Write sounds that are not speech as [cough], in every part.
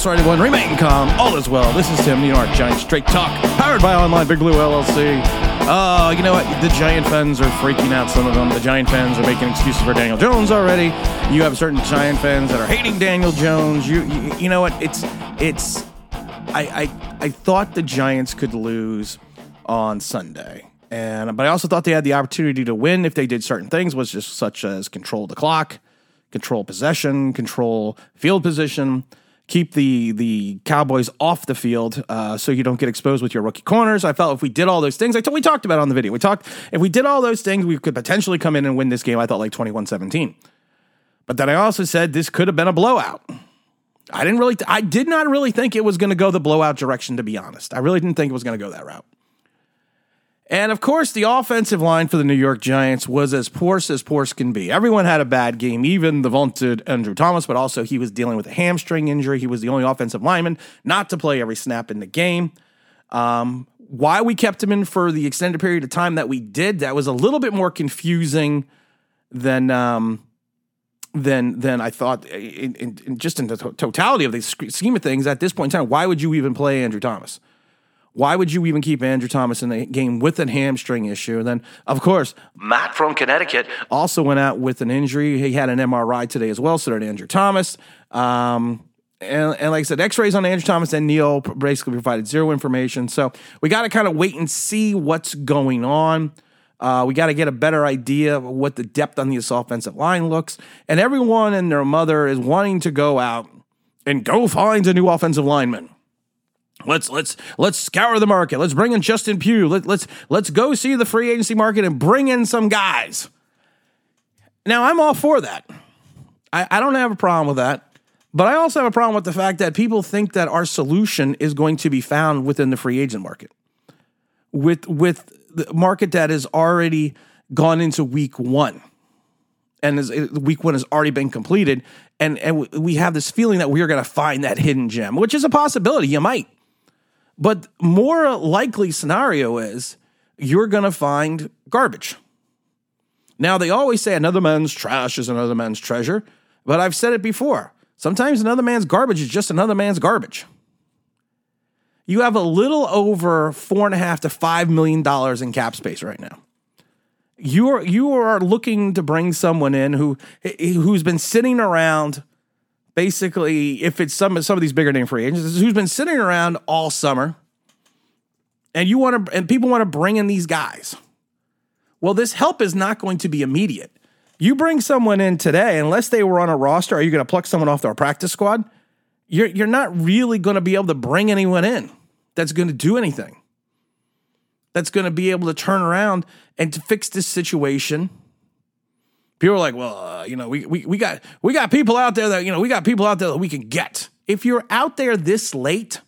That's right, everyone. Remain calm. All is well. This is Tim, New York Giants Straight Talk, powered by Online Big Blue LLC. Uh, you know what? The Giant fans are freaking out. Some of them. The Giant fans are making excuses for Daniel Jones already. You have certain Giant fans that are hating Daniel Jones. You, you, you know what? It's, it's. I, I, I thought the Giants could lose on Sunday. And but I also thought they had the opportunity to win if they did certain things, was just such as control the clock, control possession, control field position, keep the the Cowboys off the field uh, so you don't get exposed with your rookie corners. I felt if we did all those things, I t- we talked about on the video. We talked if we did all those things, we could potentially come in and win this game. I thought like 21-17. But then I also said this could have been a blowout. I didn't really, th- I did not really think it was going to go the blowout direction, to be honest. I really didn't think it was going to go that route. And of course, the offensive line for the New York Giants was as porous as porous can be. Everyone had a bad game, even the vaunted Andrew Thomas, but also he was dealing with a hamstring injury. He was the only offensive lineman not to play every snap in the game. Um, why we kept him in for the extended period of time that we did, that was a little bit more confusing than um, than than I thought. In, in, in just in the totality of the scheme of things, at this point in time, why would you even play Andrew Thomas? Why would you even keep Andrew Thomas in the game with a hamstring issue? And then, of course, Matt from Connecticut also went out with an injury. He had an MRI today as well, so did Andrew Thomas. Um, and, and, like I said, X-rays on Andrew Thomas and Neal basically provided zero information. So we got to kind of wait and see what's going on. Uh, we got to get a better idea of what the depth on this offensive line looks. And everyone and their mother is wanting to go out and go find a new offensive lineman. Let's let's let's scour the market. Let's bring in Justin Pugh. Let, let's let's go see the free agency market and bring in some guys. Now I'm all for that. I, I don't have a problem with that. But I also have a problem with the fact that people think that our solution is going to be found within the free agent market. With with the market that has already gone into week one. And is, week one has already been completed. And, and we have this feeling that we are going to find that hidden gem, which is a possibility. You might. But more likely scenario is you're going to find garbage. Now, they always say another man's trash is another man's treasure, but I've said it before. Sometimes another man's garbage is just another man's garbage. You have a little over four and a half to five million dollars in cap space right now. You are you are looking to bring someone in who who's been sitting around basically, if it's some some of these bigger name free agents who's been sitting around all summer, and you want to and people want to bring in these guys. Well, this help is not going to be immediate. You bring someone in today, unless they were on a roster, are you going to pluck someone off their practice squad? You're you're not really going to be able to bring anyone in that's going to do anything. That's going to be able to turn around and to fix this situation people are like, well, uh, you know, we, we, we got we got people out there that you know we got people out there that we can get. If you're out there this late,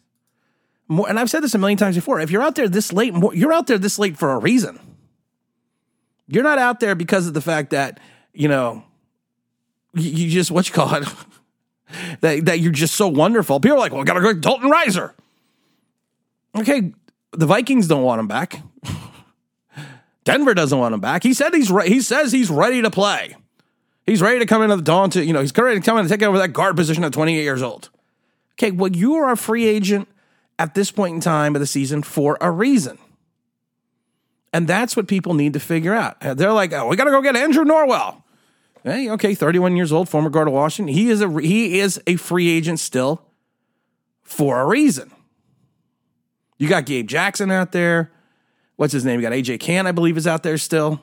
more, and I've said this a million times before, if you're out there this late, more, you're out there this late for a reason. You're not out there because of the fact that you know you, you just what you call it [laughs] that that you're just so wonderful. People are like, well, we got to go Dalton Risner. Okay, the Vikings don't want him back. Denver doesn't want him back. He said he's re- he says he's ready to play. He's ready to come into the dawn to, you know, he's ready to come in and take over that guard position at 28 years old. Okay, well, you are a free agent at this point in time of the season for a reason. And that's what people need to figure out. Uh, they're like, oh, we got to go get Andrew Norwell. Hey, okay, 31 years old, former guard of Washington. He is a he is a free agent still for a reason. You got Gabe Jackson out there what's his name? You got AJ Cann, I believe, is out there still.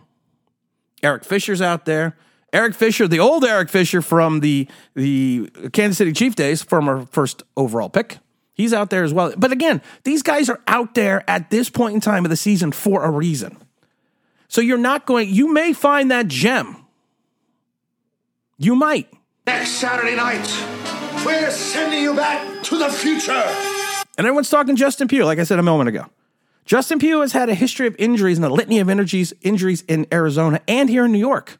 Eric Fisher's out there. Eric Fisher, the old Eric Fisher from the the Kansas City Chief days, former first overall pick. He's out there as well. But again, these guys are out there at this point in time of the season for a reason. So you're not going, you may find that gem. You might. Next Saturday night, we're sending you back to the future. And everyone's talking Justin Pugh, like I said a moment ago. Justin Pugh has had a history of injuries and a litany of injuries, injuries in Arizona and here in New York.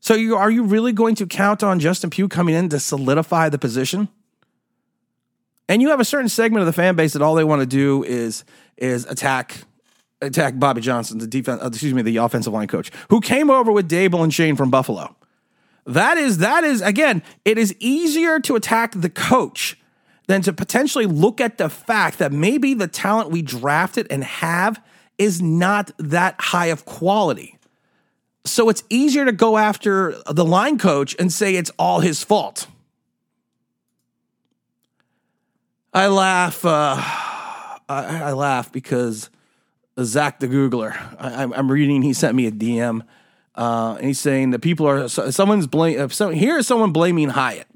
So, you, are you really going to count on Justin Pugh coming in to solidify the position? And you have a certain segment of the fan base that all they want to do is is attack attack Bobby Johnson, the defense, uh, excuse me, the offensive line coach, who came over with Daboll and Schoen from Buffalo. That is that is again, it is easier to attack the coach than to potentially look at the fact that maybe the talent we drafted and have is not that high of quality. So it's easier to go after the line coach and say it's all his fault. I laugh. Uh, I, I, laugh because Zach the Googler. I, am reading. He sent me a DM, uh, and he's saying that people are someone's blame. So, here is someone blaming Hyatt.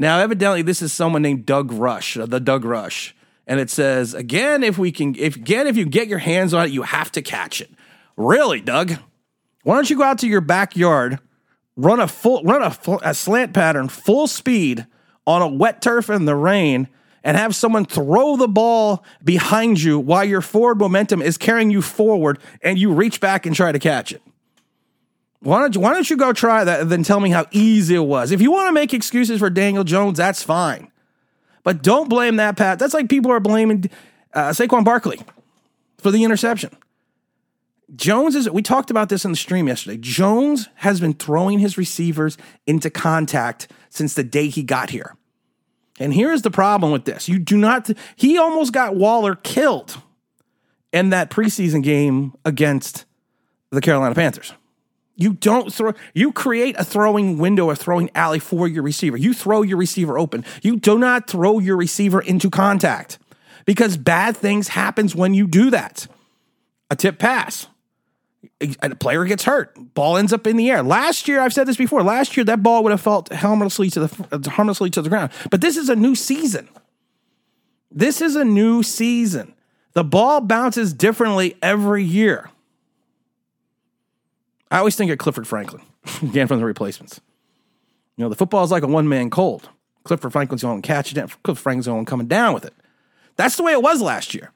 Now, evidently, this is someone named Doug Rush, uh, the Doug Rush, and it says again, if we can, if again, if you get your hands on it, you have to catch it. Really, Doug? Why don't you go out to your backyard, run a full, run a, a slant pattern, full speed on a wet turf in the rain? and have someone throw the ball behind you while your forward momentum is carrying you forward and you reach back and try to catch it. Why don't you, why don't you go try that and then tell me how easy it was? If you want to make excuses for Daniel Jones, that's fine. But don't blame that Pat. That's like people are blaming uh, Saquon Barkley for the interception. Jones is, we talked about this in the stream yesterday. Jones has been throwing his receivers into contact since the day he got here. And here's the problem with this. You do not, he almost got Waller killed in that preseason game against the Carolina Panthers. You don't throw, you create a throwing window or throwing alley for your receiver. You throw your receiver open. You do not throw your receiver into contact because bad things happens when you do that. A tip pass, a player gets hurt, ball ends up in the air. Last year, I've said this before. Last year, that ball would have felt harmlessly to the harmlessly to the ground. But this is a new season. This is a new season. The ball bounces differently every year. I always think of Clifford Franklin, [laughs] again from the replacements. You know, the football is like a one man cold. Clifford Franklin's going to catch it, and Clifford Franklin's going coming down with it. That's the way it was last year.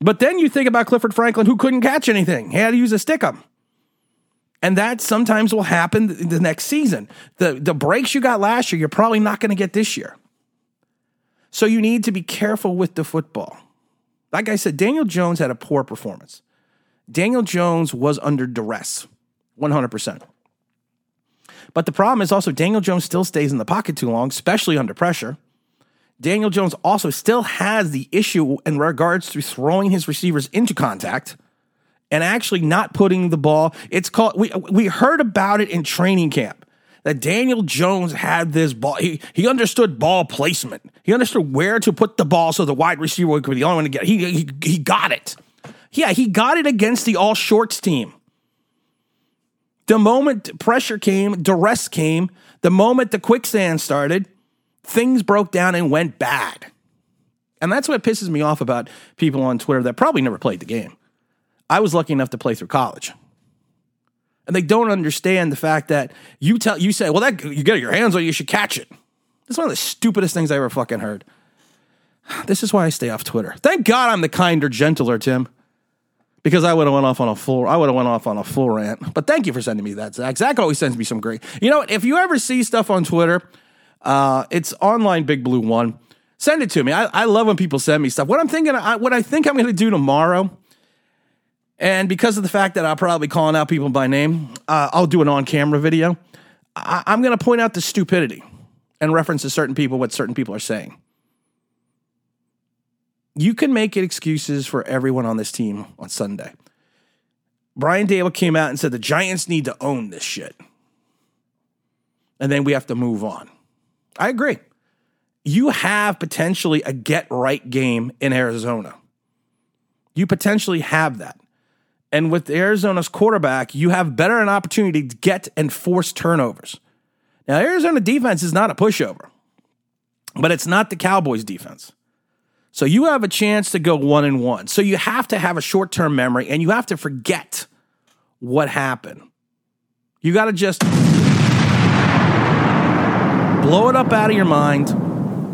But then you think about Clifford Franklin, who couldn't catch anything. He had to use a stickum. And that sometimes will happen the next season. The, the breaks you got last year, you're probably not going to get this year. So you need to be careful with the football. Like I said, Daniel Jones had a poor performance. Daniel Jones was under duress, 100%. But the problem is also Daniel Jones still stays in the pocket too long, especially under pressure. Daniel Jones also still has the issue in regards to throwing his receivers into contact and actually not putting the ball. It's called we we heard about it in training camp that Daniel Jones had this ball. He, he understood ball placement. He understood where to put the ball so the wide receiver would be the only one to get. He, he he got it. Yeah, he got it against the all shorts team. The moment pressure came, duress came. The moment the quicksand started, things broke down and went bad. And that's what pisses me off about people on Twitter that probably never played the game. I was lucky enough to play through college. And they don't understand the fact that you tell you say, well, that you get your hands on, you should catch it. That's one of the stupidest things I ever fucking heard. [sighs] This is why I stay off Twitter. Thank God I'm the kinder, gentler Tim. Because I would have went off on a full, I would have went off on a full rant. But thank you for sending me that, Zach. Zach always sends me some great. You know, if you ever see stuff on Twitter uh, it's online Big Blue One. Send it to me. I, I love when people send me stuff. What I'm thinking, I, what I think I'm going to do tomorrow, and because of the fact that I'll probably calling out people by name, uh, I'll do an on-camera video. I, I'm going to point out the stupidity and reference to certain people what certain people are saying. You can make excuses for everyone on this team on Sunday. Brian Daboll came out and said the Giants need to own this shit. And then we have to move on. I agree. You have potentially a get right game in Arizona. You potentially have that. And with Arizona's quarterback, you have better an opportunity to get and force turnovers. Now, Arizona defense is not a pushover, but it's not the Cowboys defense. So you have a chance to go one and one. So you have to have a short term memory and you have to forget what happened. You got to just blow it up out of your mind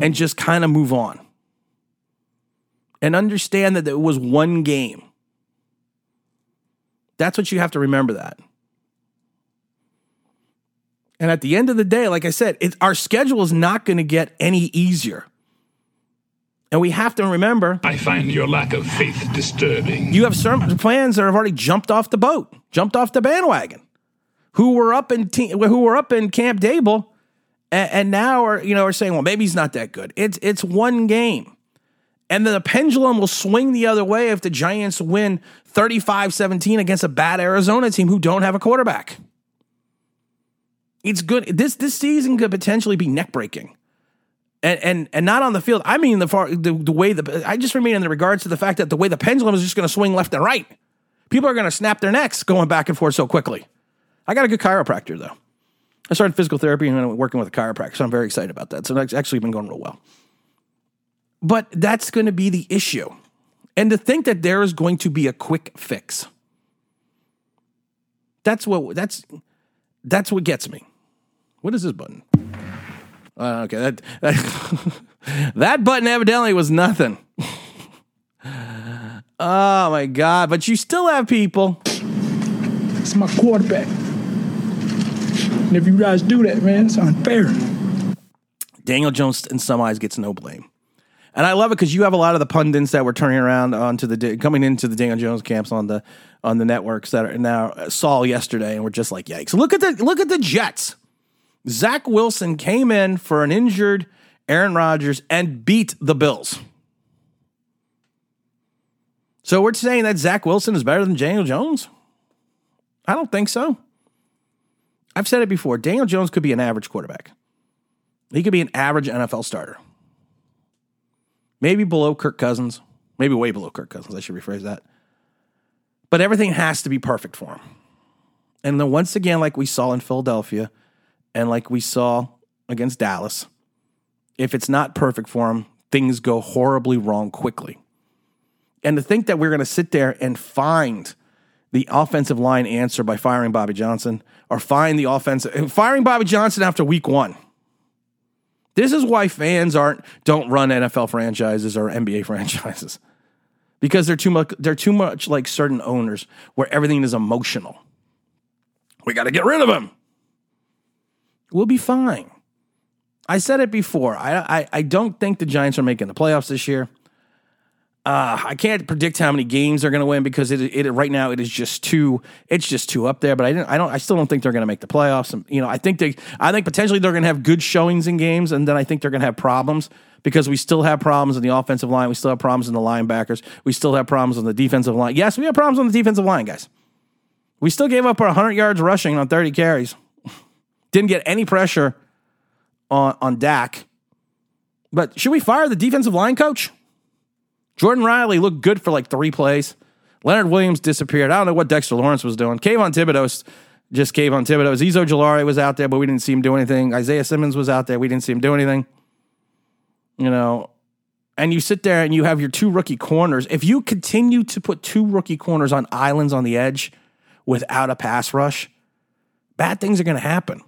and just kind of move on. And understand that it was one game. That's what you have to remember that. And at the end of the day, like I said, it, our schedule is not going to get any easier. And we have to remember. I find your lack of faith disturbing. You have certain plans that have already jumped off the boat, jumped off the bandwagon, who were up in te- who were up in Camp Daboll And, and now are you know are saying, well, maybe he's not that good. It's it's one game. And then the pendulum will swing the other way if the Giants win 35 17 against a bad Arizona team who don't have a quarterback. It's good. This this season could potentially be neck breaking. And, and and not on the field. I mean the far the, the way the I just remain in the regards to the fact that the way the pendulum is just going to swing left and right. People are going to snap their necks going back and forth so quickly. I got a good chiropractor though. I started physical therapy and I'm working with a chiropractor, so I'm very excited about that. So it's actually been going real well. But that's going to be the issue. And to think that there is going to be a quick fix. That's what that's that's what gets me. What is this button? Uh, okay, that that, [laughs] that button evidently was nothing. [laughs] oh my god! But you still have people. It's my quarterback. And if you guys do that, man, it's unfair. Daniel Jones, in some eyes, gets no blame. And I love it because you have a lot of the pundits that were turning around onto the coming into the Daniel Jones camps on the on the networks that are now saw yesterday and we're just like, yikes! Look at the look at the Jets. Zach Wilson came in for an injured Aaron Rodgers and beat the Bills. So we're saying that Zach Wilson is better than Daniel Jones? I don't think so. I've said it before. Daniel Jones could be an average quarterback. He could be an average NFL starter. Maybe below Kirk Cousins. Maybe way below Kirk Cousins. I should rephrase that. But everything has to be perfect for him. And then once again, like we saw in Philadelphia and like we saw against Dallas, if it's not perfect for him, things go horribly wrong quickly. And to think that we're going to sit there and find the offensive line answer by firing Bobby Johnson or find the offensive firing Bobby Johnson after week one this is why fans aren't don't run NFL franchises or NBA [laughs] franchises. Because they're too much they're too much like certain owners where everything is emotional. We got to get rid of him. We'll be fine. I said it before. I, I I don't think the Giants are making the playoffs this year. Uh, I can't predict how many games they're going to win because it, it right now it is just too it's just too up there. But I didn't I don't I still don't think they're going to make the playoffs. And, you know I think they I think potentially they're going to have good showings in games, and then I think they're going to have problems because we still have problems in the offensive line. We still have problems in the linebackers. We still have problems on the defensive line. Yes, we have problems on the defensive line, guys. We still gave up our 100 yards rushing on 30 carries. Didn't get any pressure on on Dak. But should we fire the defensive line coach? Jordon Riley looked good for like three plays. Leonard Williams disappeared. I don't know what Dexter Lawrence was doing. Kayvon Thibodeaux, just Kayvon Thibodeaux. Azeez Ojulari was out there, but we didn't see him do anything. Isaiah Simmons was out there. We didn't see him do anything. You know, and you sit there and you have your two rookie corners. If you continue to put two rookie corners on islands on the edge without a pass rush, bad things are going to happen.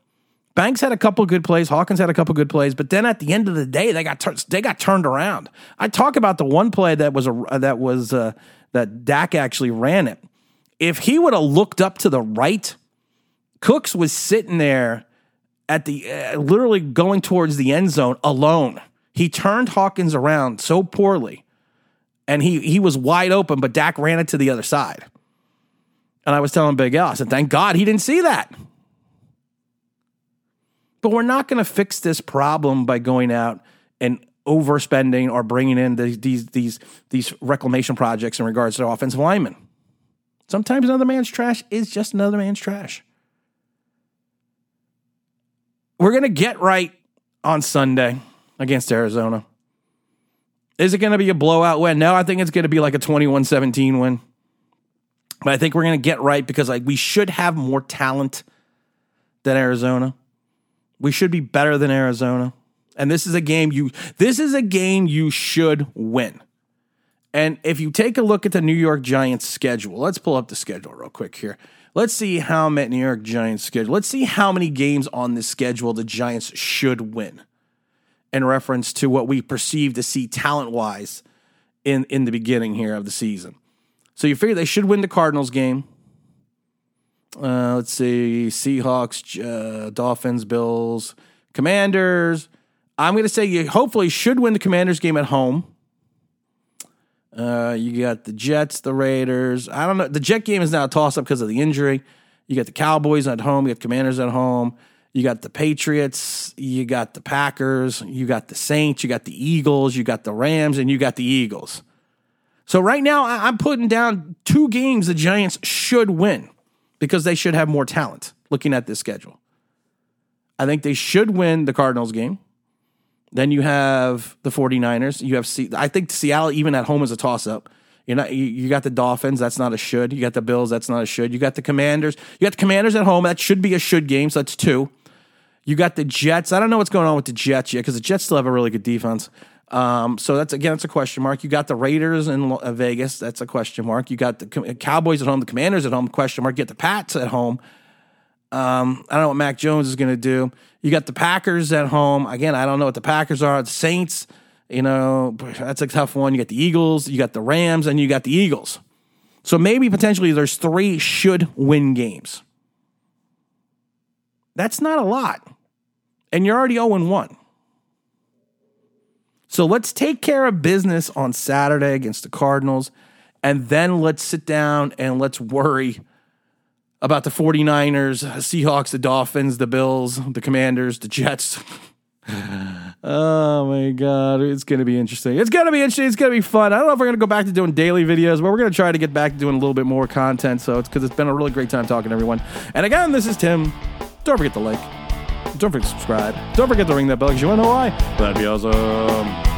Banks had a couple good plays. Hawkins had a couple good plays, but then at the end of the day, they got tur- they got turned around. I talk about the one play that was a that was uh, that Dak actually ran it. If he would have looked up to the right, Cooks was sitting there at the uh, literally going towards the end zone alone. He turned Hawkins around so poorly, and he he was wide open, but Dak ran it to the other side. And I was telling Big Al, I said, "Thank God he didn't see that." But we're not going to fix this problem by going out and overspending or bringing in these, these these these reclamation projects in regards to offensive linemen. Sometimes another man's trash is just another man's trash. We're going to get right on Sunday against Arizona. Is it going to be a blowout win? No, I think it's going to be like a 21-17 win. But I think we're going to get right because like we should have more talent than Arizona. We should be better than Arizona. And this is a game you this is a game you should win. And if you take a look at the New York Giants schedule, let's pull up the schedule real quick here. Let's see how many New York Giants schedule. Let's see how many games on this schedule the Giants should win in reference to what we perceive to see talent wise in, in the beginning here of the season. So you figure they should win the Cardinals game. Uh, let's see Seahawks, uh, Dolphins, Bills, Commanders. I'm going to say you hopefully should win the Commanders game at home. Uh, you got the Jets, the Raiders. I don't know. The Jet game is now a toss up because of the injury. You got the Cowboys at home. You got Commanders at home. You got the Patriots, you got the Packers, you got the Saints, you got the Eagles, you got the Rams, and you got the Eagles. So right now, I'm putting down two games the Giants should win because they should have more talent looking at this schedule. I think they should win the Cardinals game. Then you have the 49ers. You have I think Seattle even at home is a toss up. You, you got the Dolphins, that's not a should. You got the Bills, that's not a should. You got the Commanders. You got the Commanders at home, that should be a should game, so that's two. You got the Jets. I don't know what's going on with the Jets yet because the Jets still have a really good defense. Um, so that's again, that's a question mark. You got the Raiders in uh, Vegas. That's a question mark. You got the Cowboys at home, the Commanders at home. Question mark. You get the Pats at home. Um, I don't know what Mac Jones is going to do. You got the Packers at home. Again, I don't know what the Packers are. The Saints. You know, that's a tough one. You got the Eagles. You got the Rams, and you got the Eagles. So maybe potentially there's three should win games. That's not a lot. And you're already 0 1. So let's take care of business on Saturday against the Cardinals. And then let's sit down and let's worry about the 49ers, Seahawks, the Dolphins, the Bills, the Commanders, the Jets. [laughs] oh my God. It's going to be interesting. It's going to be interesting. It's going to be fun. I don't know if we're going to go back to doing daily videos, but we're going to try to get back to doing a little bit more content. So it's because it's been a really great time talking to everyone. And again, this is Tim. Don't forget to like. Don't forget to subscribe. Don't forget to ring that bell because you want to know why. That'd be awesome.